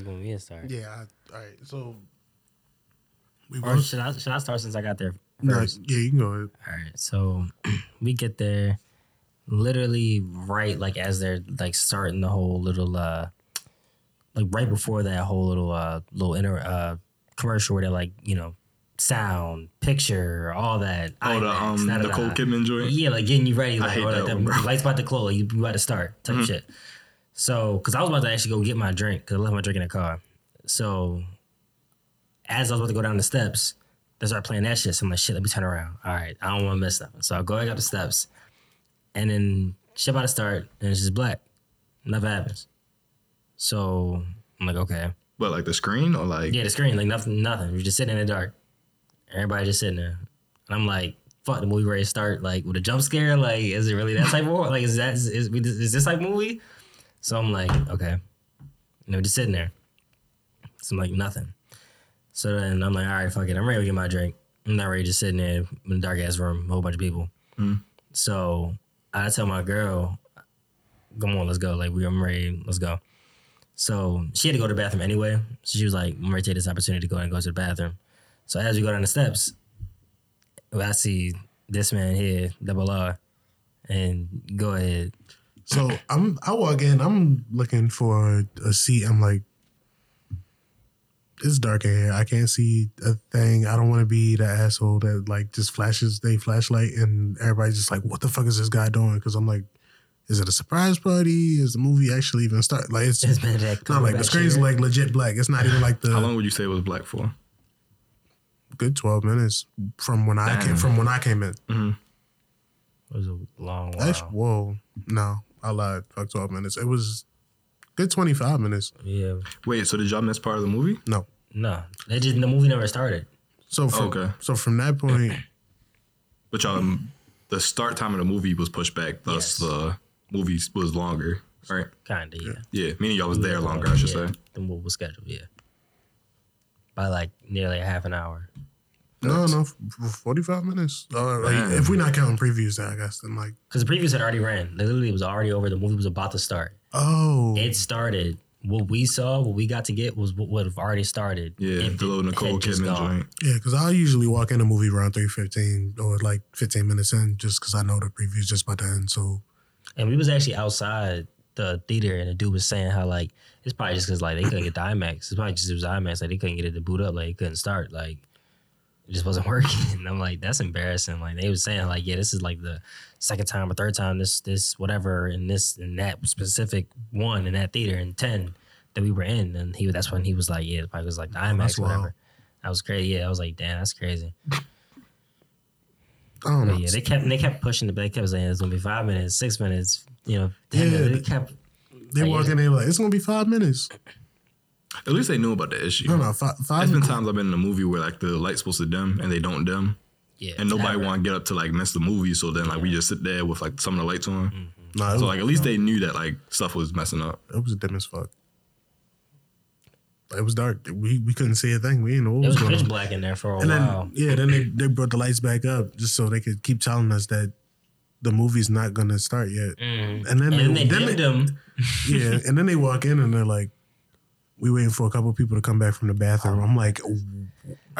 start? Or you want me to start? Yeah. I, all right. So we Or should I should I start since I got there No, first? yeah, you can go ahead. All right, so we get there, literally right like as they're like starting the whole little uh, like right before that whole little uh little inter uh commercial where they're like you know sound, picture, all that. Oh, the um, da, da, Nicole da. Kidman joint. Yeah, like getting you ready, like, hate or, like that the one, bro. lights about to close, like you about to start, type of shit. So, because I was about to actually go get my drink, because I left my drink in the car. So, as I was about to go down the steps, they started playing that shit. So I'm like, shit, let me turn around. All right, I don't want to miss nothing. So I go back up the steps, and then shit about to start, and it's just black. Nothing happens. So I'm like, okay. But like the screen or like Yeah, the screen, like nothing, nothing. We're just sitting in the dark. Everybody just sitting there. And I'm like, fuck, the movie ready to start, like with a jump scare. Like, is it really that type of like is that is, is, is this type of movie? So I'm like, okay. And we're just sitting there. So I'm like, nothing. So then I'm like, all right, fuck it. I'm ready to get my drink. I'm not ready just sitting there in a dark ass room, a whole bunch of people. Hmm. So I tell my girl, come on, let's go. Like we I'm ready, let's go. So she had to go to the bathroom anyway. So she was like, I'm ready to take this opportunity to go and go to the bathroom. So as we go down the steps, I see this man here, double R, and go ahead. So I'm I walk in, I'm looking for a seat. I'm like, it's dark in here. I can't see a thing. I don't want to be the asshole that like just flashes they flashlight and everybody's just like, what the fuck is this guy doing? Because I'm like, is it a surprise party? Is the movie actually even start? Like it's, It's been that it's not like the screen's here. like legit black. It's not even like the. how long would you say it was black for? good twelve minutes from when I came from when I came in. Mm-hmm. It was a long while. Actually, whoa, no, I lied. Fuck twelve minutes. It was good twenty five minutes. yeah. Wait, so did y'all miss part of the movie? No. No. They just the movie never started. So from, Okay. so from that point, But y'all, um, the start time of the movie was pushed back, Yes. thus the movie was longer, right? Kinda, yeah. Yeah, meaning y'all was there longer, I should yeah, say. The movie was scheduled, yeah. By like nearly a half an hour. No, no, forty five minutes. Uh, like, Damn. if we're not counting previews, then I guess then like, Because the previews had already ran. They literally was already over. The movie was about to start. oh, It started. What we saw, what we got to get was what would have already started. Yeah, if the little Nicole had Kidman joint. yeah, because I usually walk in a movie around three fifteen or like fifteen minutes in, just because I know the preview's just about to end. So And we was actually outside the theater, and the dude was saying how like it's probably just because like they couldn't get the IMAX. It's probably just it was IMAX, like they couldn't get it to boot up, like it couldn't start, like it just wasn't working. And I'm like, that's embarrassing. Like they was saying like, yeah, this is like the second time or third time this this whatever in this in that specific one in that theater in ten that we were in, and he that's when he was like, yeah, it was like the IMAX that's whatever. wild. I was crazy. Yeah, I was like, damn, that's crazy. I don't know. Yeah, they kept they kept pushing the. They kept saying it's gonna be five minutes, six minutes. You know, Yeah, minutes. They kept they like, walk in, they like, it's gonna be five minutes. At least they knew about the issue. No, no, five. five There's been times I've been in a movie where like the light's supposed to dim and they don't dim, yeah, and nobody never. want to get up to like miss the movie. So then like we just sit there with like some of the lights on. no, it, So like at least they knew that like stuff was messing up. it was dim as fuck. It was dark. We we couldn't see a thing. We didn't know what It was was going pitch on. black in there for a And then while. yeah, then they, they brought the lights back up just so they could keep telling us that the movie's not gonna start yet. Mhm. And then And then they, they then dimmed they- them. yeah, and then they walk in and they're like, "We waiting for a couple of people to come back from the bathroom." I'm like,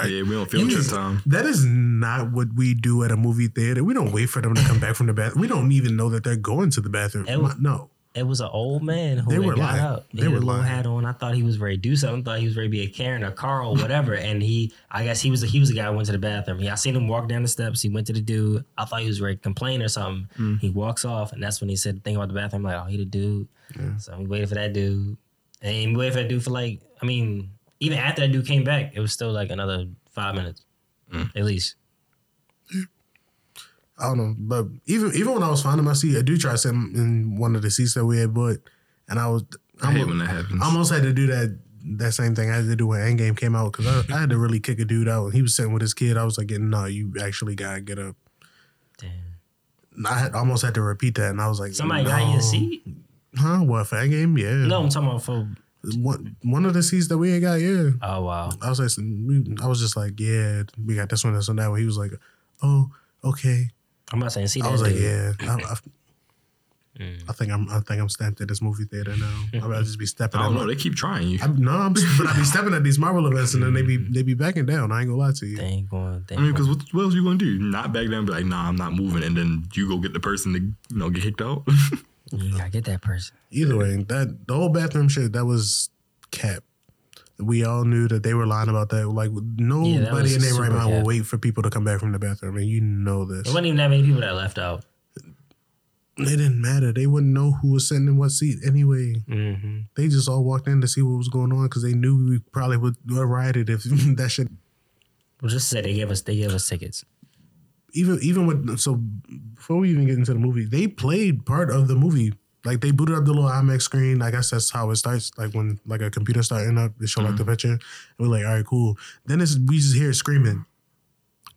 yeah, we don't feel you- trip time. "That is not what we do at a movie theater. We don't wait for them to come back from the bathroom. We don't even know that they're going to the bathroom. It was- no, It was an old man who They were got lying. up. He They had were a little lying. hat on. I thought he was ready to do something. I thought he was ready to be a Karen or Carl, whatever. and he, I guess he was A, he was the guy who went to the bathroom. Yeah, I seen him walk down the steps. He went to the dude. I thought he was ready to complain or something. Mm. He walks off, and that's when he said the thing about the bathroom. like, oh, he the dude. So we waited for that dude, and he waited for that dude for like, I mean, even after that dude came back, it was still like another five minutes Mm. at least. I don't know. But even even when I was finding my seat, I do try to sit in one of the seats that we had bought, and I was I hate almost, when that happens. I almost had to do that that same thing I had to do when Endgame came out because I, I had to really kick a dude out. He was sitting with his kid. I was like, "No, you actually gotta get up." Damn. And I had, almost had to repeat that, and I was like, Somebody no. got you a seat? Huh? What for Endgame? Yeah. No, I'm talking about for. One, one of the seats that we had got, yeah. Oh wow. I was like, I was just like, yeah, we got this one, this one, that one. He was like, oh, okay. I'm not saying see that I was like, yeah. I, I, mm. I think I'm I think I'm stamped at this movie theater now. I'll just be stepping. I don't my- know. They keep trying you. I'm, no, I'm, but I be stepping at these Marvel events and then they be they be backing down. I ain't gonna lie to you. They ain't going. They I mean, because what, what else you gonna do? Not back down, be like, nah, I'm not moving, and then you go get the person to you know get kicked out. You gotta get that person. Either way, that the whole bathroom shit that was cap. We all knew that they were lying about that. Like nobody was in their right super mind will wait for people to come back from the bathroom, and you know this. There wasn't even that many people that left out. It didn't matter. They wouldn't know who was sitting in what seat anyway. Mm-hmm. They just all walked in to see what was going on because they knew we probably would have rioted if that shit. Well, just say they gave us they gave us tickets. Even even with so before we even get into the movie, they played part of the movie. Like they booted up the little IMAX screen. I guess that's how it starts. Like when like a computer starting up, they show like the mm-hmm. picture. And we're like, all right, cool. Then it's we just hear screaming,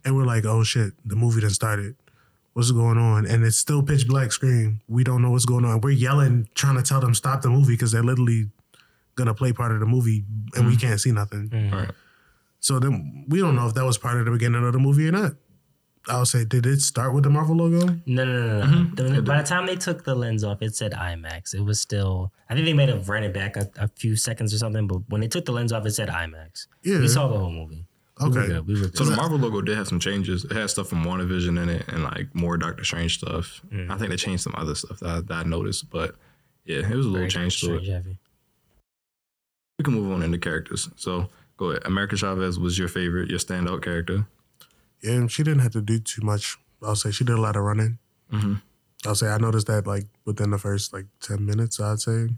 and we're like, oh shit, the movie done started. What's going on? And it's still pitch black screen. We don't know what's going on. We're yelling, trying to tell them stop the movie because they're literally gonna play part of the movie, and we mm-hmm. can't see nothing. All right. So then we don't know if that was part of the beginning of the movie or not. I would say, did it start with the Marvel logo? No, no, no, no. Mm-hmm. The- by the time they took the lens off, it said IMAX. It was still. I think they may have ran it back a, a few seconds or something, but when they took the lens off, it said IMAX. Yeah. We saw the whole movie. We were Okay. good. We were good. So the Marvel logo did have some changes. It had stuff from WandaVision in it and like more Doctor Strange stuff. Mm. I think they changed some other stuff that I, that I noticed, but yeah, it was a little Very change to it. heavy. We can move on into characters. So go ahead. America Chavez was your favorite, your standout character. Yeah, and she didn't have to do too much. I'll say she did a lot of running. Mhm. I'll say I noticed that like within the first like ten minutes, I'd say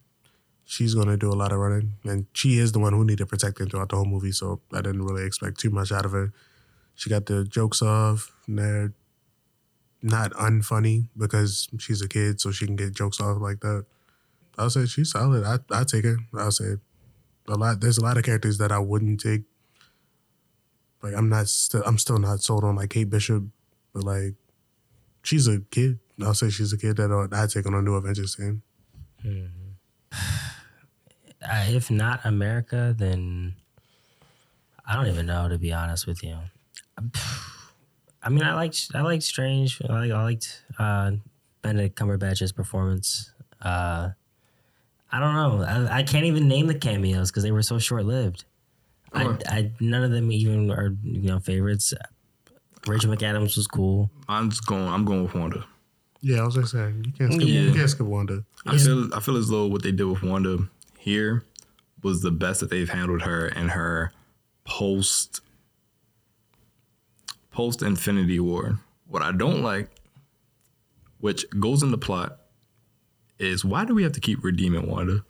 she's gonna do a lot of running, and she is the one who needed protecting throughout the whole movie. So I didn't really expect too much out of her. She got the jokes off, and they're not unfunny because she's a kid, so she can get jokes off like that. I'll say she's solid. I I take her. I'll say a lot. There's a lot of characters that I wouldn't take. Like I'm not. St- I'm still not sold on like Kate Bishop, but like she's a kid. I'll say she's a kid that I take on a new Avengers team. Uh, if not America, then I don't even know to be honest with you. I mean, I like I like Strange. I like I liked uh, Benedict Cumberbatch's performance. Uh, I don't know. I, I can't even name the cameos because they were so short lived. I, I none of them even are you know favorites. Rachel McAdams was cool. I'm just going. I'm going with Wanda. Yeah, I was just saying you can't skip. Yeah. You can't skip Wanda. I feel. I feel as though what they did with Wanda here was the best that they've handled her in her post post Infinity War. What I don't like, which goes in the plot, is why do we have to keep redeeming Wanda?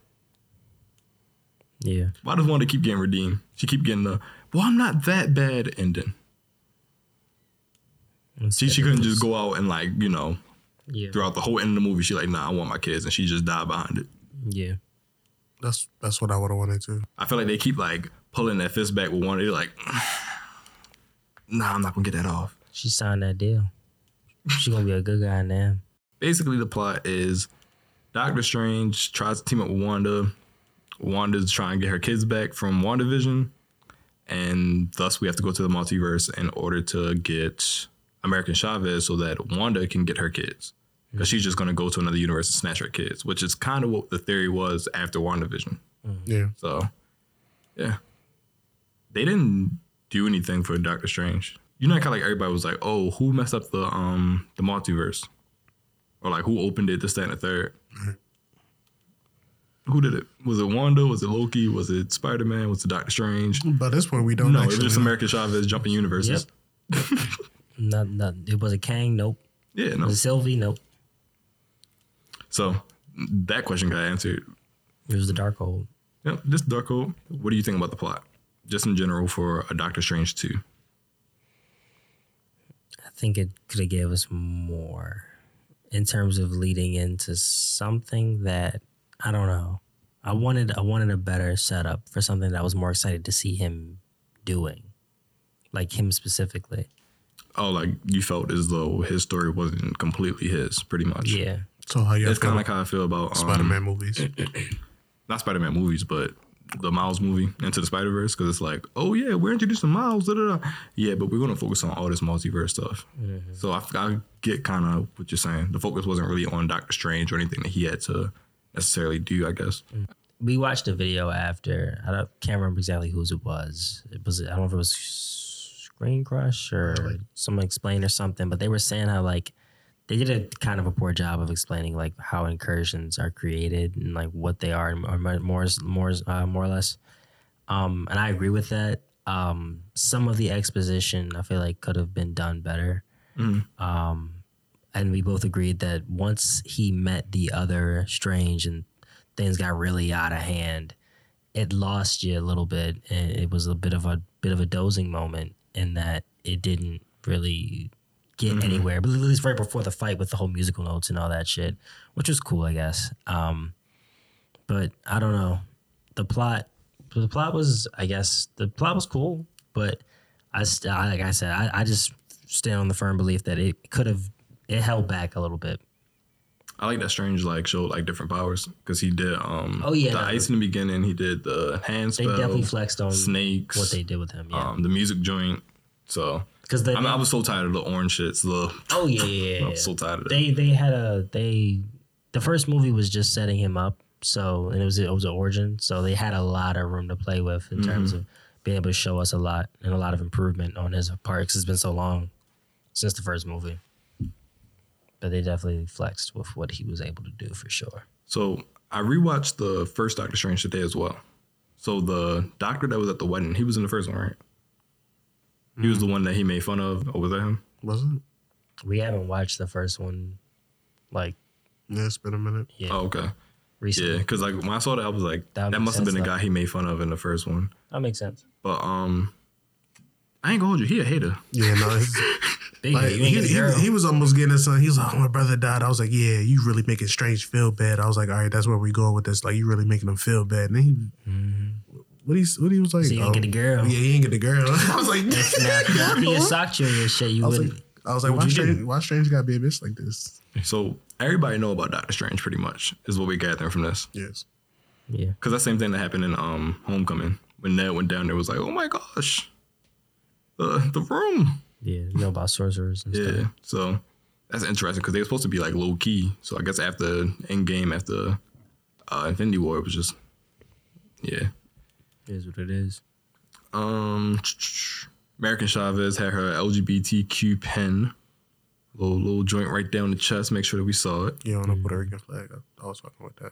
Yeah, Why does Wanda keep getting redeemed? She keep getting the well, I'm not that bad ending. She she couldn't just go out and like you know yeah, throughout the whole end of the movie. She like nah, I want my kids, and she just died behind it. yeah. That's that's what I would have wanted to. I feel like they keep like pulling that fist back with Wanda. They're like, nah, I'm not gonna get that off. She signed that deal. She gonna be a good guy now. Basically, the plot is Doctor Strange tries to team up with Wanda. Wanda's trying to get her kids back from WandaVision, and thus we have to go to the multiverse in order to get American Chavez so that Wanda can get her kids. Because she's just gonna go to another universe and snatch her kids, which is kind of what the theory was after WandaVision. Yeah, So, yeah, they didn't do anything for Doctor Strange. You know, kind of like everybody was like, "Oh, who messed up the um the multiverse?" Or like, who opened it? This, that, and the third. Who did it? Was it Wanda? Was it Loki? Was it Spider Man? Was it Doctor Strange? but at this point we don't know. No, it was just know. American Chavez jumping universes. Not, not. It was a Kang. Nope. Yeah, no. Was it Sylvie? Nope. So that question got answered. It was the Darkhold. Yep, this Darkhold. What do you think about the plot, just in general for a Doctor Strange two? I think it could have gave us more in terms of leading into something that I don't know. I wanted I wanted a better setup for something that I was more excited to see him doing, like him specifically. Oh, like you felt as though his story wasn't completely his, pretty much. Yeah, So how you That's feel kind of like how I feel about um, Spider Man movies? not Spider Man movies, but the Miles movie Into the Spider Verse because it's like, oh yeah, we're introducing Miles, da, da, da. yeah, but we're gonna focus on all this multiverse stuff. So I, I get kind of what you're saying. The focus wasn't really on Doctor Strange or anything that he had to necessarily do. I guess. we watched a video after. I don't, can't remember exactly whose it was. It was I don't know if it was Screen Crush or someone explained or something, but they were saying how like they did a kind of a poor job of explaining like how incursions are created and like what they are, or more more more, uh, more or less. Um, and I agree with that. Um, some of the exposition I feel like could have been done better. Um, and we both agreed that once he met the other Strange and things got really out of hand, it lost you a little bit, and it was a bit of a bit of a dozing moment in that it didn't really get anywhere. But at least right before the fight with the whole musical notes and all that shit, which was cool, I guess. Um, but I don't know. The plot, the plot was, I guess, the plot was cool, but I, st- I like I said, I, I just stand on the firm belief that it could have, it held back a little bit. I like that Strange like showed like different powers because he did um Oh, yeah, the no, ice in the beginning he did the hand They definitely flexed on snakes what they did with him. Yeah, um the music joint so because I, mean, I was so tired of the orange shits the oh yeah, yeah, yeah, I was so tired of that they they had a they the first movie was just setting him up so and it was it was an origin so they had a lot of room to play with in terms Mm-hmm. of being able to show us a lot and a lot of improvement on his part because it's been so long since the first movie but they definitely flexed with what he was able to do for sure So I rewatched the first Doctor Strange today as well. So the doctor that was at the wedding, he was in the first one, right? He was the one that he made fun of. Or was that him? Was it? we haven't watched the first one like Yeah, it's been a minute. yeah Oh, okay. recently Yeah, because like when I saw that, I was like, That that, makes must have been the sense, guy he made fun of in the first one. that makes sense But um, I ain't gonna hold you. He a hater. Yeah, no. It's, Big like, you ain't he, he, he was almost getting his son. He was like, oh, my brother died. I was like, yeah, you really making Strange feel bad. I was like, all right, that's where we going with this. Like, you really making him feel bad. And then he, what he, what he was like, so you oh, ain't get a girl yeah, he ain't get the girl. I was like, now, now if he had socked you and your shit you I was wouldn't like, I was like, why What'd you Strange, do? why Strange gotta be a bitch like this? So everybody know about Doctor Strange pretty much is what we gathering from this. Yes. yeah Because that same thing that happened in um Homecoming when Ned went down there was like, oh my gosh, the the room. Yeah, you know about sorcerers and Yeah. stuff. So that's interesting because they were supposed to be like low key. So I guess after Endgame, after uh, Infinity War, it was just yeah. It is what it is. Um, American Chavez had her LGBTQ pen, little little joint right down the chest. Make sure that we saw it. Yeah, on a Puerto Rican flag. I, I was fucking with that.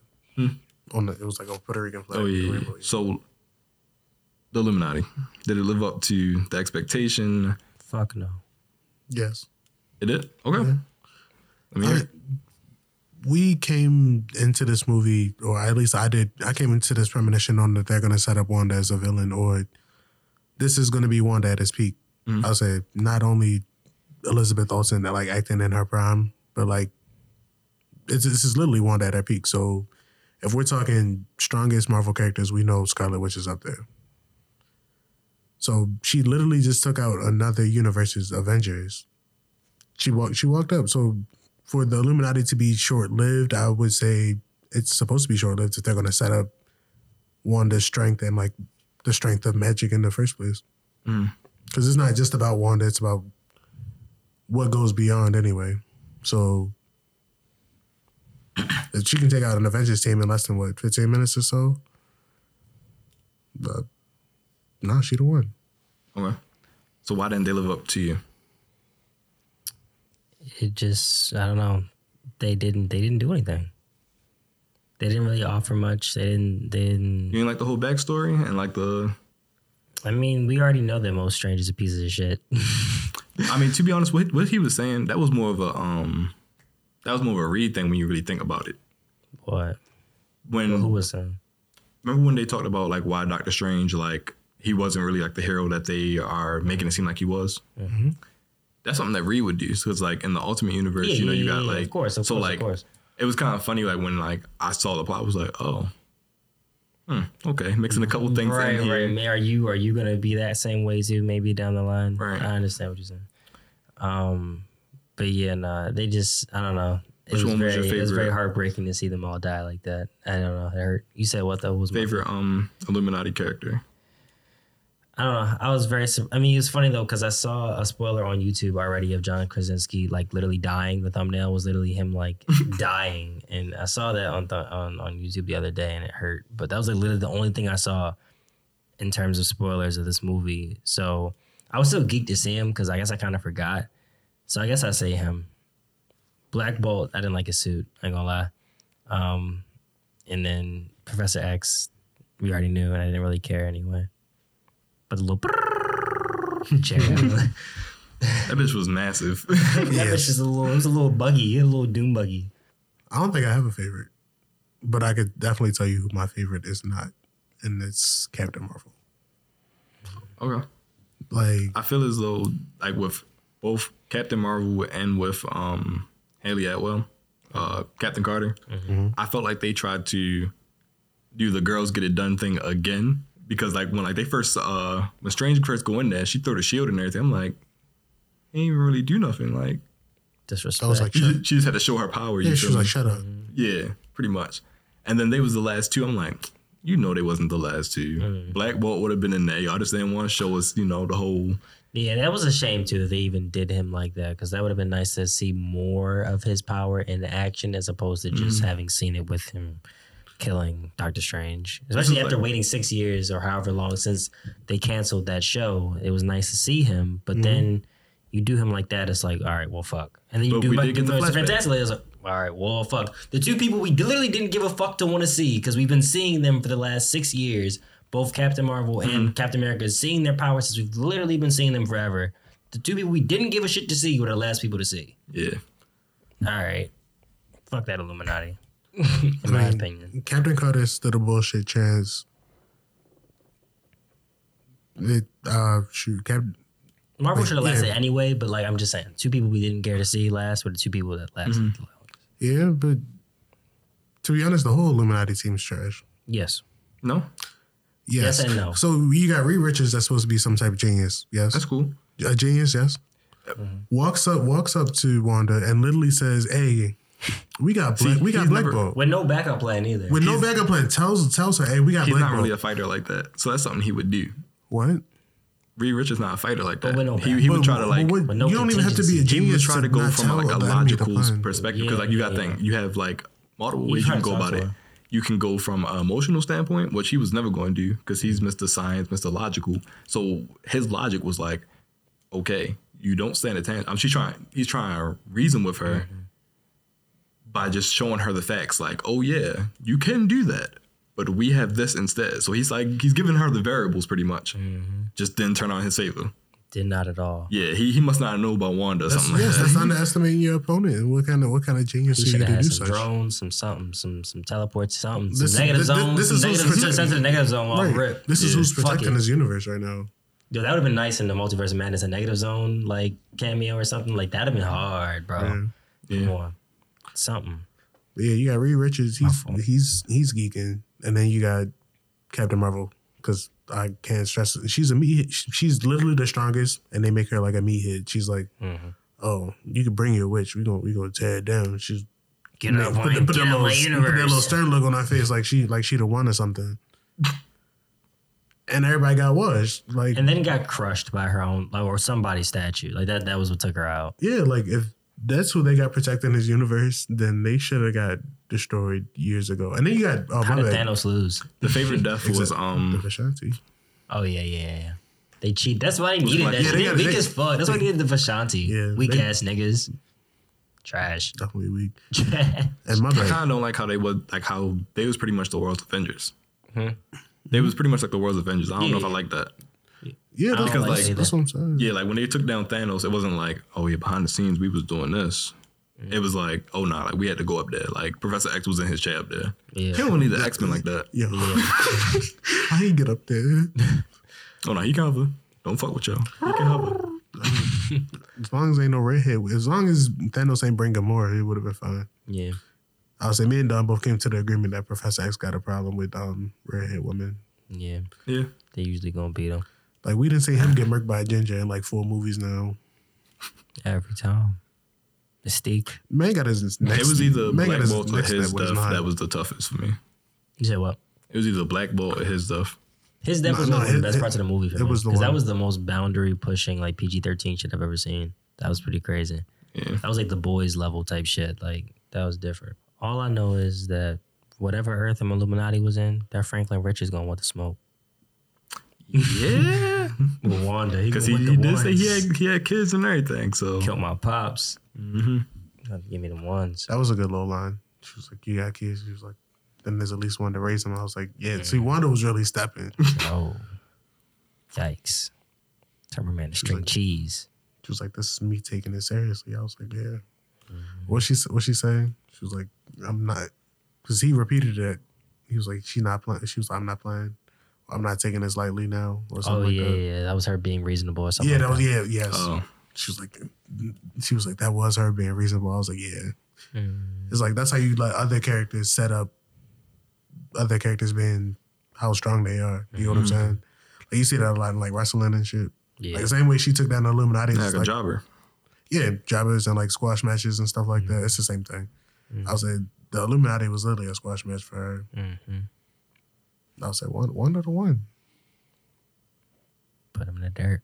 On the, it was like a Puerto Rican flag. Hmm. Oh with the yeah. So the Illuminati did it live up to the expectation? Fuck no. Yes. It did. Okay. I mean, I- we came into this movie, or at least I did. I came into this premonition on that they're going to set up Wanda as a villain, or this is going to be Wanda at its peak. Mm-hmm. I'll say not only Elizabeth Olsen that like acting in her prime, but like it's this is literally Wanda at her peak. So if we're talking strongest Marvel characters, we know Scarlet Witch is up there. So she literally just took out another universe's Avengers. She walked. She walked up. So for the Illuminati to be short lived, I would say it's supposed to be short lived if they're going to set up Wanda's strength and like the strength of magic in the first place. Hmm. Because it's not just about Wanda; it's about what goes beyond anyway. So if she can take out an Avengers team in less than what fifteen minutes or so, but no, she the one. okay. So why didn't they live up to you? It just I don't know. They didn't they didn't do anything. They didn't really offer much. They didn't they didn't You didn't like the whole backstory and like the. I mean, we already know that most strange is a piece of shit. I mean, to be honest, what what he was saying that was more of a um, that was more of a Reed thing when you really think about it. what? When Who was saying? remember when they talked about like why Doctor Strange like he wasn't really like the hero that they are making it seem like he was. Mm-hmm. That's something that Reed would do. So it's like in the Ultimate Universe, you know, you got like of course, of so course, like of course. it was kind of funny like when like I saw the plot, I was like, oh, hmm, okay, mixing a couple things Right, in here. right. May- Are you are you gonna be that same way too? Maybe down the line. Right. I understand what you're saying. Um, but yeah, nah, they just I don't know. It Which was one was very, your It was very heartbreaking to see them all die like that. I don't know. It hurt. You said what though? Was my Favorite um Illuminati character. I don't know. I was very. I mean, it was funny though because I saw a spoiler on YouTube already of John Krasinski like literally dying. The thumbnail was literally him like dying, and I saw that on th- on on YouTube the other day, and it hurt. But that was like literally the only thing I saw in terms of spoilers of this movie. So I was still geeked to see him because I guess I kind of forgot. So I guess I say him. Black Bolt. I didn't like his suit. I ain't gonna lie. Um, and then Professor X. We already knew, and I didn't really care anyway. But the little chair. that That bitch was massive. yeah bitch is a little. It was a little buggy. A little doom buggy. I don't think I have a favorite, but I could definitely tell you who my favorite is not, and it's Captain Marvel. okay. Like, I feel as though like with both Captain Marvel and with um Hayley Atwell, uh Captain Carter, I felt like they tried to do the girls get it done thing again. Because like when like they first uh when Strange first go in there, she threw the shield and everything. I'm like, he ain't even really do nothing. Like Disrespect. I was like, she, just- she just had to show her power. yeah, you she feel was like, me? shut up. Yeah, pretty much. And then they was the last two. I'm like, you know, they wasn't the last two. Black Bolt would have been in there. Y'all just didn't want to show us, you know, the whole. yeah, that was a shame too that they even did him like that because that would have been nice to see more of his power in action as opposed to just having seen it with him killing Doctor Strange. Especially after like- waiting six years or however long since they canceled that show. It was nice to see him, but then you do him like that, it's like, all right, well, fuck. And then you do like the. Fantastic. It's like, all right, well, fuck. The two people we literally didn't give a fuck to want to see because we've been seeing them for the last six years. Both Captain Marvel and Captain America seeing their power since we've literally been seeing them forever. The two people we didn't give a shit to see were the last people to see. Yeah. All right, fuck that Illuminati. In my I mean, opinion, Captain Carter stood a bullshit chance. It, uh, shoot, Captain. Marvel Like, should have yeah. lasted anyway. But like, I'm just saying, two people we didn't care to see last were the two people that lasted. the longest. Yeah, but to be honest, the whole Illuminati team's trash. Yes, No, Yes. Yes and no. So you got Reed Richards that's supposed to be some type of genius. Yes. that's cool. a genius, yes. Walks up, walks up to Wanda and literally says, "Hey, we got See, black, we got he's Black never- Bolt with no backup plan either. with no backup plan." Tells tells her, "Hey, we got He's Black not Bolt." really a fighter like that. So that's something he would do. what? Reed Richards not a fighter like that. with no he, back- he would try to like. what- no you don't even have to be a contingency. he would genius try to go from like a the enemy the logical plan. perspective Yeah, because like you got to yeah, think you have like multiple You ways you can go about it. her. You can go from an emotional standpoint, which he was never going to do because he's Mr. Science, Mr. Logical. So his logic was like, okay, you don't stand a chance. I'm she's trying. He's trying to reason with her Mm-hmm. By just showing her the facts. Like, oh yeah, you can do that, but we have this instead. So he's like, he's giving her the variables pretty much. Mm-hmm. Just didn't turn on his favor. Did not at all. Yeah, he, he must not know about Wanda or That's, something yes, like that's that. underestimating your opponent. What kind of what kind of genius He are you should have to had do some such? drones, some something, some some teleports, something, some This- negative this- this- zones, this is who's negative, protect- send the negative zone off Right. rip. This is Yeah. who's protecting it. his universe right now. Yo, that would have been nice in the multiverse of madness, a negative zone like cameo or something like that'd have been hard, bro. Yeah. Come Yeah. on, something. Yeah, you got Reed Richards. He's he's he's geeking, and then you got Captain Marvel because I can't stress. it. She's a meat. She's literally the strongest, and they make her like a meathead. She's like, Mhm. oh, you can bring your witch. We gonna we gonna tear it down. She's Get put, up, put get that little, put that little stern look on her face, like she like she the one or something. And everybody got washed. Like And then got crushed by her own, like, or somebody's statue. Like that. That was what took her out. yeah, like if that's who they got protecting his universe, then they should have got destroyed years ago. And then you got oh How my did bad, Thanos lose? The favorite death was the um Vishanti. Oh yeah, yeah, yeah, yeah. They cheat. That's why they needed like- that. Yeah, they They got- weak they- as fuck. That's why they needed the Vishanti. Yeah, weak they- ass niggas. Trash. Definitely weak. And my I kind of don't like how they would like how they was pretty much the world's Avengers. Hmm. They was pretty much like the world's Avengers. I don't know if I like that. Yeah, that's, don't like that's what I'm saying. Yeah, like when they took down Thanos, it wasn't like, oh yeah, behind the scenes we was doing this. It was like, oh nah, like we had to go up there. Like Professor X was in his chair up there. Yeah. He don't need the X Men like that. Yeah, I ain't get up there? Oh no, he can hover. Don't fuck with y'all. He can hover. As long as ain't no redhead, as long as Thanos ain't bring Gamora, it would have been fine. Yeah. I would say me and Don both came to the agreement that Professor X got a problem with um redhead women. Yeah. Yeah. They usually gonna beat him Like we didn't see him get murked by a ginger in like four movies now. every time. Mystique. Man got his next. it was either man Black Bolt or his step was that was the toughest for me. You said what? It was either Black Bolt or his death. His death No, was no, one of the best it- parts of the movie for it me. Because that was the most boundary pushing, like PG 13 shit I've ever seen. That was pretty crazy. Yeah. That was like the boys level type shit. Like, that was different. All I know is that whatever Earth and Illuminati was in, that Franklin Rich is going to want to smoke. Yeah. With Wanda. Because he, gonna he want the did say he had, he had kids and everything. So Killed my pops. Mhm. Give me the ones. That was a good little line. She was like, "You got kids." She was like, "Then there's at least one to raise them." I was like, "Yeah." See, Wanda was really stepping. Oh. Yikes. Timberman, string like- cheese. She was like, "This is me taking it seriously." I was like, "Yeah." Mm-hmm. What she what she saying? She was like, "I'm not," because he repeated it. He was like, "She not playing." She was like, "I'm not playing. I'm not taking this lightly now." Or Oh, something like yeah, that. yeah. That was her being reasonable or something. Yeah, like that was yeah, yes. Oh. She was like, she was like, that was her being reasonable. I was like, yeah. Mm. It's like that's how you let other characters set up other characters being how strong they are. You know what I'm hmm. saying? Like you see that a lot in like wrestling and shit. Yeah. Like the same way she took down the Illuminati. Like a like, jobber. yeah, jobbers and like squash matches and stuff like hmm. that. It's the same thing. I hmm. was like, the Illuminati was literally a squash match for her. Mm-hmm. I was like, one, one to the one. Put him in the dirt.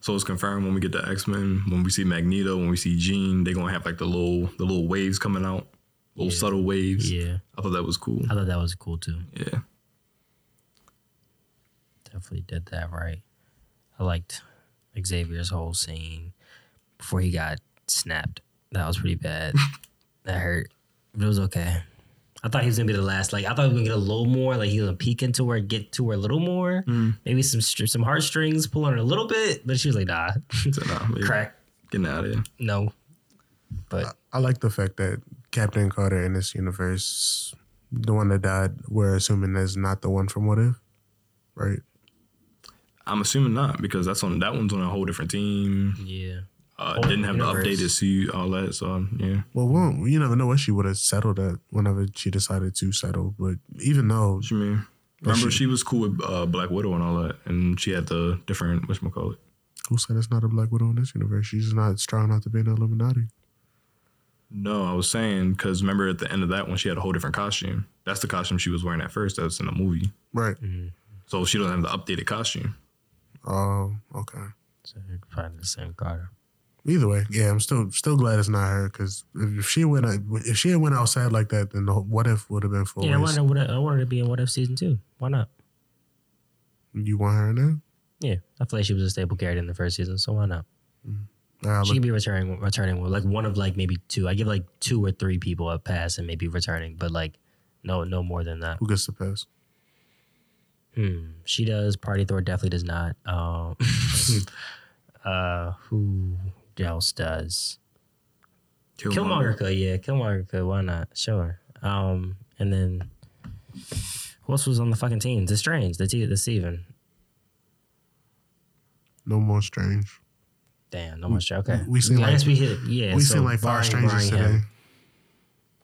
So it's confirmed when we get the X Men, when we see Magneto, when we see Jean, they're gonna have like the little the little waves coming out, little Yeah. subtle waves. Yeah. I thought that was cool. I thought that was cool too. Yeah. Definitely did that right. I liked Xavier's whole scene before he got snapped. That was pretty bad. that hurt. But it was okay. I thought he was gonna be the last. Like I thought he was gonna get a little more. Like he was gonna peek into her, get to her a little more. Mm. Maybe some some heartstrings pull on her a little bit. But she was like, nah, So nah, man, crack, Getting out of here. no. But I like the fact that Captain Carter in this universe, the one that died, we're assuming is not the one from What If, right? I'm assuming not because that's on that one's on a whole different team. yeah, Uh, didn't have universe. the updated suit, all that. So yeah, Well, we won't- you never know what she would have settled at whenever she decided to settle. But even though, what you mean? Remember, she- she was cool with uh, Black Widow and all that, and she had the different what call it. who said it's not a Black Widow in this universe? She's not strong enough to be an Illuminati. No, I was saying because remember at the end of that one, she had a whole different costume. That's the costume she was wearing at first. That's in the movie. Right. So she doesn't have the updated costume. Oh, okay. so you can find the same Carter. Either way, yeah, I'm still still glad it's not her because if she went if she had went outside like that, then the what if would have been full. Yeah, I wanted, I wanted to be in What If season two. Why not? You want her now? Yeah, I feel like she was a staple character in the first season, so why not? Nah, She could be returning, returning with like one of like maybe two. I give like two or three people a pass and maybe returning, but like no, no more than that. who gets the pass? Hmm. She does. Party Thor definitely does not. Um, uh, who else does? Killmonger could, yeah. Killmonger could. Why not? Sure. Um, and then who else was on the fucking team? The Strange, the T, the Steven. No more strange. Damn, no more Strange. Okay, we seen I like- we hit. Yeah, we so seen like five strangers barring him. today.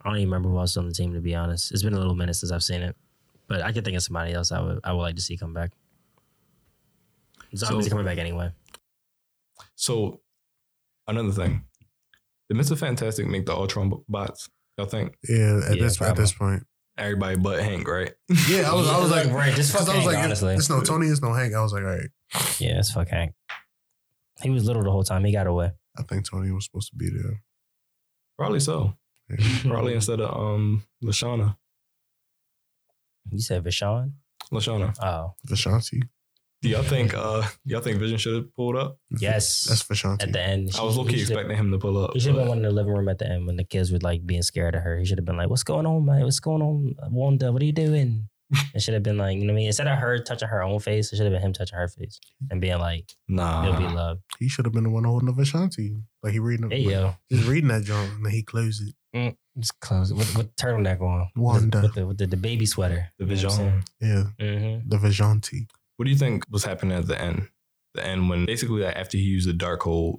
I don't even remember who else was on the team to be honest. It's been a little minute since I've seen it, but I could think of somebody else I would I would like to see come back. Zombies So- coming back anyway. So another thing, did Mister Fantastic make the Ultron bots. Y'all think Yeah, at Yeah, this at this point. everybody but Hank, right? Yeah, I was I was like, like, right, just 'cause fuck I was Hank, like, honestly. it's no Tony, it's no Hank. I was like, all right, Yeah, it's fuck Hank. He was little the whole time. He got away. I think Tony was supposed to be there. Probably so. Yeah. Probably instead of um Lashana. You said Vishon? Lashana. Oh, Vishanti. Do y'all think uh y'all think Vision should have pulled up? yes. That's Vishanti. at the end. I was low key he should- expecting him to pull up. He should have been one in the living room at the end when the kids were like being scared of her. He should have been like, "What's going on, man? What's going on, Wanda? What are you doing?" It should have been like, you know what I mean? Instead of her touching her own face, it should have been him touching her face and being like, Nah. "It'll be love." he should have been the one holding the Vishanti. Like he reading, Hey yo, He's reading that joint, and then he closed it. just close it with, with turtleneck on, Wanda. with, the, with the, the baby sweater. The Vision. Yeah, Mm-hmm. the Vishanti. What do you think was happening at the end? The end when basically like, after he used the Darkhold,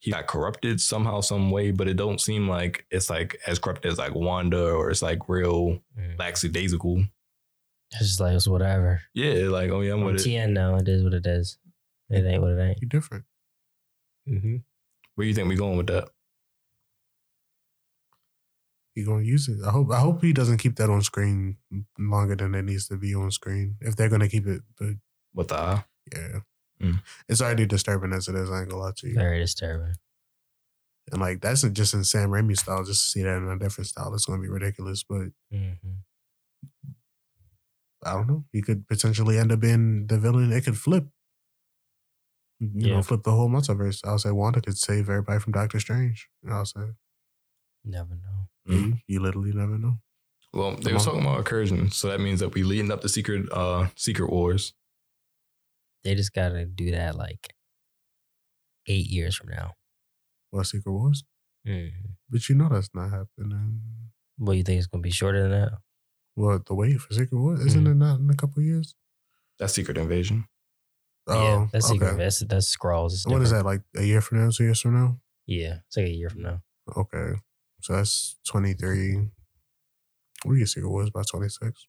he got corrupted somehow, some way, but it don't seem like it's like as corrupt as like Wanda or it's like real Mm. lackadaisical. It's just like it's whatever. Yeah, like oh yeah, I'm I'm with it. TN now. It is what it is. It ain't what it ain't. He different. Mm-hmm. Where do you think we going with that? He gonna use it. I hope. I hope he doesn't keep that on screen longer than it needs to be on screen. If they're gonna keep it, but With the eye? yeah, Mm. it's already disturbing as it is. I ain't gonna lie to you. Very disturbing. And like that's just in Sam Raimi style. Just to see that in a different style, it's gonna be ridiculous. But Mm-hmm. I don't know. He could potentially end up being the villain. It could flip. You Yeah. know, flip the whole multiverse. I'll say Wanda could save everybody from Doctor Strange. I'll say Never know. Mhm. you, you literally never know. Well, they were talking about incursion, so that means that we leading up the secret uh secret wars. They just gotta do that like eight years from now. What Secret Wars? Mm-hmm. But you know that's not happening. What you think it's gonna be shorter than that? What the wait for Secret Wars? Isn't Mhm. it not in a couple of years? That's secret invasion. yeah, that's Oh, okay. secret. That's that's Skrulls. What is that like? A year from now? Two years from now? Yeah, it's like a year from now. Okay, so that's twenty three. What do you get Secret was by twenty six.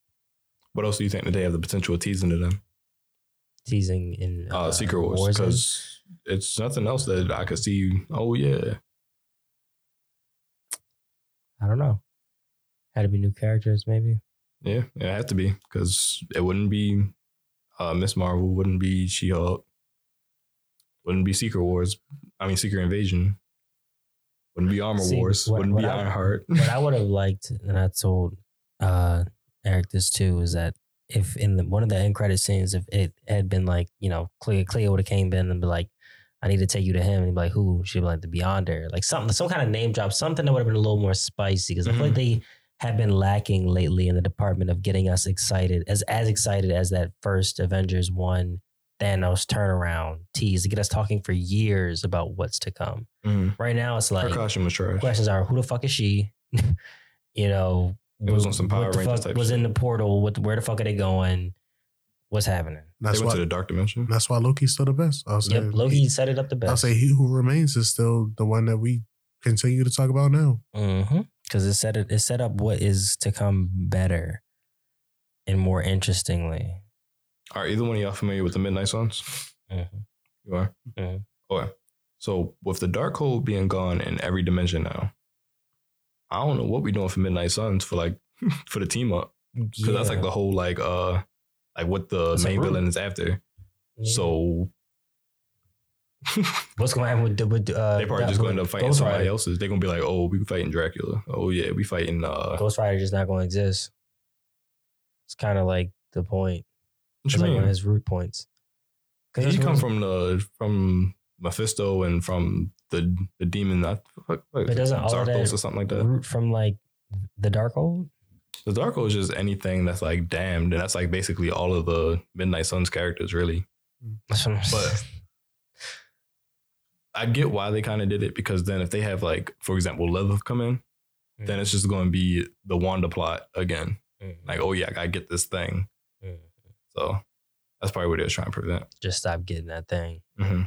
What else do you think that they have the potential of teasing to them? Teasing in Uh, secret wars, because it's nothing else that I could see. Oh yeah, I don't know. Had to be new characters, maybe. yeah, it had to be because it wouldn't be uh, Ms. Marvel, wouldn't be She Hulk, wouldn't be Secret Wars. I mean Secret Invasion. Wouldn't be Armor See, Wars. what- wouldn't what be I- Ironheart. what I would have liked, and I told uh, Eric this too, is that if in the, one of the end credit scenes, if it had been like, you know, Clea, Clea would have came in and be like, I need to take you to him. And he'd be like, who? She'd be like, the Beyonder. Like something, some kind of name drop, something that would have been a little more spicy. Because I feel like they have been lacking lately in the department of getting us excited, as as excited as that first Avengers 1 Thanos turnaround tease to get us talking for years about what's to come. Mhm. Right now, it's like, was questions are who the fuck is she? you know, It was on some Power what the Rangers fuck type was shit. in the portal. What, where the fuck are they going? What's happening? That's they went why. to the dark dimension. that's why Loki's still the best. I'll say. Yep, Loki set it up the best. I'll say he who remains is still the one that we continue to talk about now. because it set it, it set up what is to come better and more interestingly. Are either one of y'all familiar with the Midnight Suns? Mhm. You are. Mhm. Okay. So with the Darkhold being gone in every dimension now, I don't know what we're doing for Midnight Suns for like for the team up because that's like the whole like uh like what the a main villain is after. Yeah. So what's going to happen with the- with uh, they probably that- just going to end up fighting Ghost somebody Rider? else's. They're gonna be like, oh, we fighting Dracula. Oh yeah, we fighting. uh Ghost Rider just not going to exist. It's kind of like the point. What you like one of his root points. He come from the from Mephisto and from the the demon. What, what, But doesn't all that or something like that. root from like the Darkhold. The Darkhold is just anything that's like damned, and that's like basically all of the Midnight Suns characters, really. But- I get why they kind of did it because then if they have like, for example, Lilith come in, then it's just going to be the Wanda plot again. Mhm. Like, oh yeah, I get this thing. So that's probably what they was trying to prevent. just stop getting that thing. hmm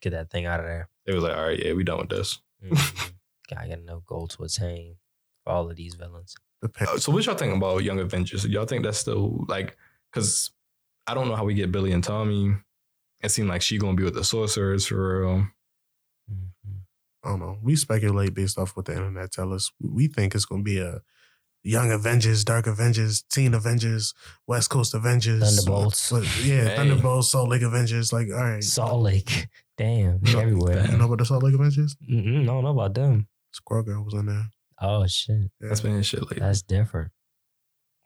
Get that thing out of there. It was like, all right, yeah, we done with this. Mhm. Gotta get enough gold to attain for all of these villains. The pick. Uh, So what y'all think about Young Avengers? Y'all think that's still like, because I don't know how we get Billy and Tommy. It seemed like she gonna be with the sorcerers for real. Mhm. I don't know. We speculate based off what the internet tell us. We think it's going to be a Young Avengers, Dark Avengers, Teen Avengers, West Coast Avengers, Thunderbolts. But yeah, Hey. Thunderbolts, Salt Lake Avengers. Like, all right, Salt Lake. Damn, No, they're everywhere. you know about the Salt Lake Avengers? Mm-mm, don't know about them. Squirrel Girl was in there. Oh shit, Yeah. That's been his shit lately. that's different.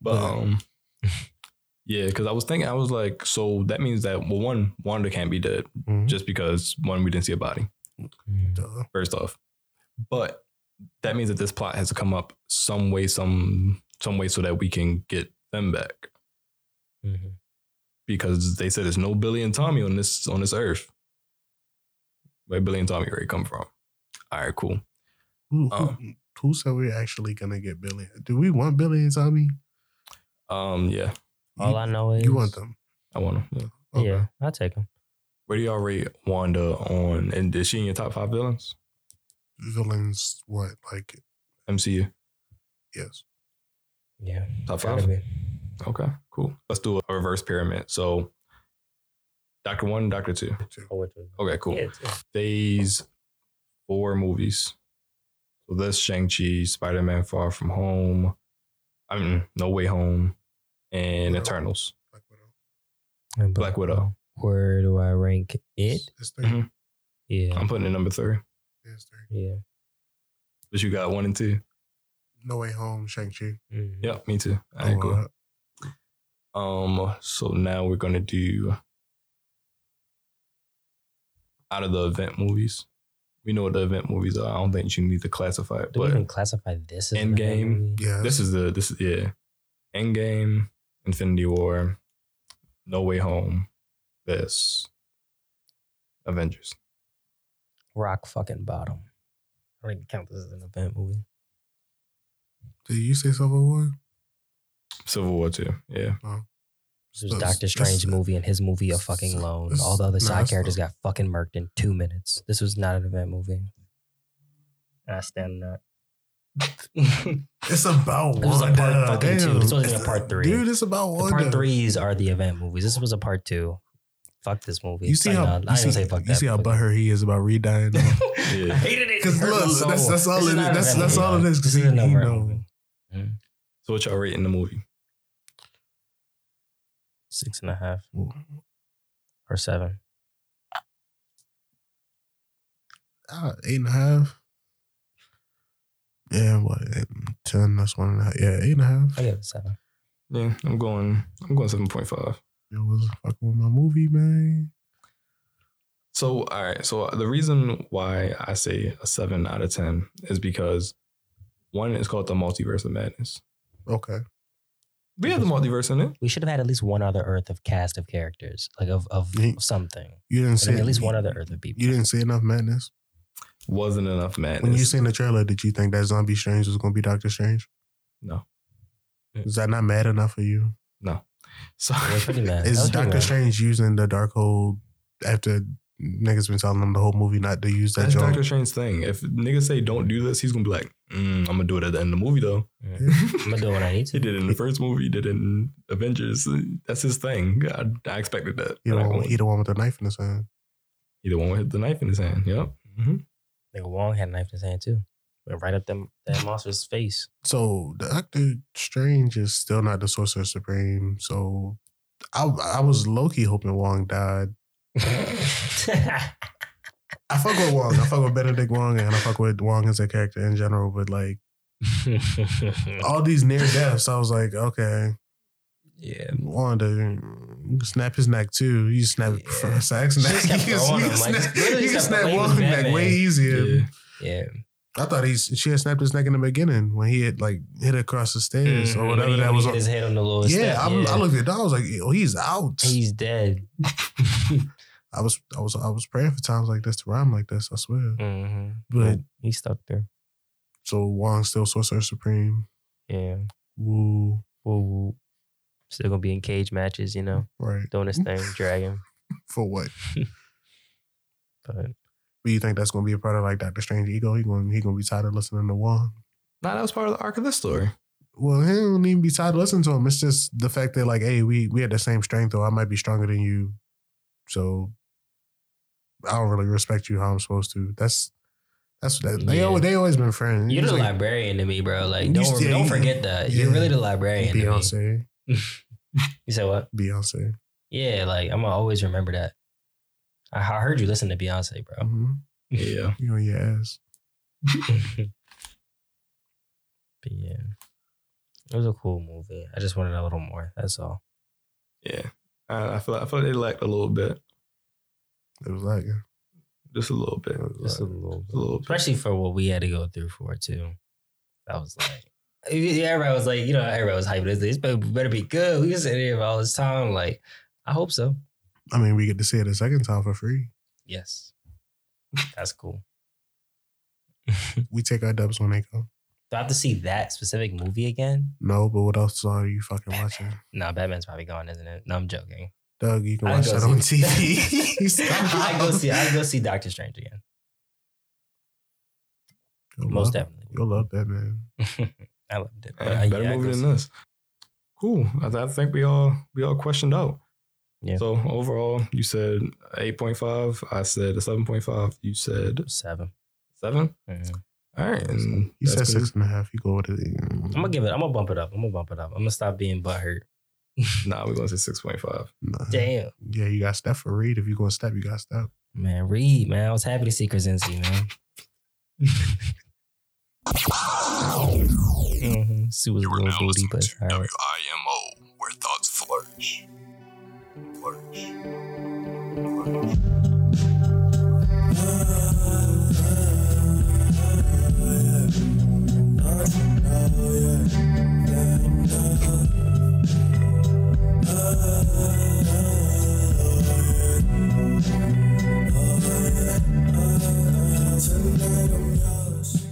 But Yeah. um, yeah, because I was thinking, I was like, so that means that well, one, Wanda can't be dead Mhm. just because one, we didn't see a body. Mm. Duh. First off, but that means that this plot has to come up some way, some some way, so that we can get them back Mhm. because they said there's no Billy and Tommy on this on this earth. Where Billy and Tommy already come from? All right, cool. Who, who, Oh. who said we're actually going to get Billy? Do we want Billy and Tommy? Um, yeah, All I know is You want them? I want them. Yeah. Okay. Yeah, I'll take them. Where do y'all rate Wanda on? And is she in your top five villains? Villains, what? Like, MCU yes. Yeah, top five. Okay, cool. Let's do a reverse pyramid. So, Doctor One, Doctor Two. Oh, which one? Okay, cool. Yeah, Phase four movies. So this Shang-Chi, Spider-Man Far From Home, I mean No Way Home, and Wow. Eternals. Black Widow. And Black Widow. Where do I rank it? It's three. Mhm. Yeah. I'm putting it number three. Yeah, three. Yeah. But you got one and two. No Way Home, Shang Chi. Mhm. Yep, me too. I agree. uh, Um, so now we're gonna do out of the event movies. We know what the event movies are. I don't think you need to classify it, Do we but even classify this as an event Endgame. yeah, this is the this is yeah. Endgame, Infinity War, No Way Home, this, Avengers. Rock fucking bottom. I don't even count this as an event movie. Did you say Civil War? Civil War too. Yeah. Oh. This was That's- Doctor Strange movie and his movie a fucking loan. All the other side that's characters not- got fucking murked in two minutes. This was not an event movie. I stand that. It's about It was a part fucking two. Damn. This wasn't even a part three. Dude, it's about the part threes are the event movies. This was a part two. Fuck this movie. You see Like, how no, I you see, say fuck you that. see how but- butthurt he is about redying. Yeah. I hated it. Because It hurt my look, soul. that's that's all it is. That's that's all it though. is. Because he, he know. So what y'all rating the movie? Six and a half or seven. Uh, eight and a half. Yeah, what? Eight, Ten. That's one and a half. Yeah, eight and a half. I give it seven. Yeah, I'm going. I'm going seven point five. It was fucking with my movie, man. So, all right. So the reason why I say a seven out of ten is because one is called the Multiverse of Madness. Okay. We have the multiverse in it. We should have had at least one other Earth of cast of characters, like of of Yeah. something. You didn't And see at least one other Earth of people. You didn't see enough madness. Wasn't enough madness. When you seen the trailer, did you think that Zombie Strange was going to be Doctor Strange? no, Is that not mad enough for you? no. So It was pretty mad. That Is Doctor mad. Strange using the Darkhold after niggas been telling him the whole movie not to use that that's? Doctor Strange's thing. If niggas say don't do this, he's gonna be like, mm, I'm gonna do it at the end of the movie though. Mm. I'm gonna do what I need to. he did it in the first movie. He did it in Avengers. That's his thing. I, I expected that. He But the, one, he the one with the knife in his hand. he the one with the knife in his hand. Yep. hmm Nigga Wong had a knife in his hand too. Went right up them that monster's face. So Doctor Strange is still not the Sorcerer Supreme. So I I was low key hoping Wong died. I fuck with Wong. I fuck with Benedict Wong, and I fuck with Wong as a character in general. But like all these near deaths, I was like, okay, yeah. Wanda, snap his neck too. You snap Yeah. Sack's She neck. just kept You can, throwing him, like, snap, you can snap Wong's neck way easier. Yeah. Yeah. I thought he's she had snapped his neck in the beginning when he had like hit across the stairs Mhm. or whatever When he- that was. he On. his head on the little Yeah, step. I'm, I looked at that. I was like, oh, he's out. He's dead. I was, I was, I was praying for times like this to rhyme like this. I swear. hmm But he stuck there. so Wong's still Sorcerer Supreme. Yeah. Woo, Woo woo. Still gonna be in cage matches, you know, right? doing his thing, dragging. For what? But But you think that's gonna be a part of like Doctor Strange ego? He gonna he gonna be tired of listening to Wong. Nah, that was part of the arc of this story. Well, he don't even be tired of listening to him. It's just the fact that like, hey, we we had the same strength, or I might be stronger than you, so I don't really respect you how I'm supposed to. That's that's that. They Yeah. always they always been friends. you're He's the like librarian to me, bro. Like, don't still- don't forget that. You're really the librarian. To me. Beyonce, You said what? Beyonce. Yeah, like I'm gonna always remember that. I, I heard you listen to Beyonce, bro. hmm Yeah. You on your ass. but yeah, it was a cool movie. I just wanted a little more. That's all. Yeah. I, I feel I feel like they lacked a little bit. It was like, Just a little bit. it was Just a like little, A little bit. especially for what we had to go through for it too. That was like. Yeah, everybody was like, you know, everybody was hyping this. This better, better be good. We was sitting here all this time. Like, I hope so. I mean, we get to see it a second time for free. Yes. That's cool. We take our dubs when they come. Do I have to see that specific movie again? No, but what else are you fucking Batman. watching? No, Batman's probably gone, isn't it? No, I'm joking. Doug, you can I'd watch that on TV. Stop. I go see. I go see Doctor Strange again. You'll Most love, definitely. You'll love Batman. I loved it. But, uh, better yeah, movie than see- this. Cool. I, I think we all we all questioned out. Yeah. So overall, you said eight point five. I said a seven point five. You said Seven. Seven. Mhm. All right. And You said been- six and a half. You go with it. I'm gonna give it. I'm gonna bump it up. I'm gonna bump it up. I'm gonna stop being butthurt. Nah, we're gonna say six point five. Nah. Damn, Yeah, you got Steph for Reed. If you going to step, you got Steph. man, Reed, man. I was happy to see Krasinski, man. mm-hmm. Sue was a little booty, but it's all right. WIMO, where thoughts flourish words. words. Tonight I'm yours.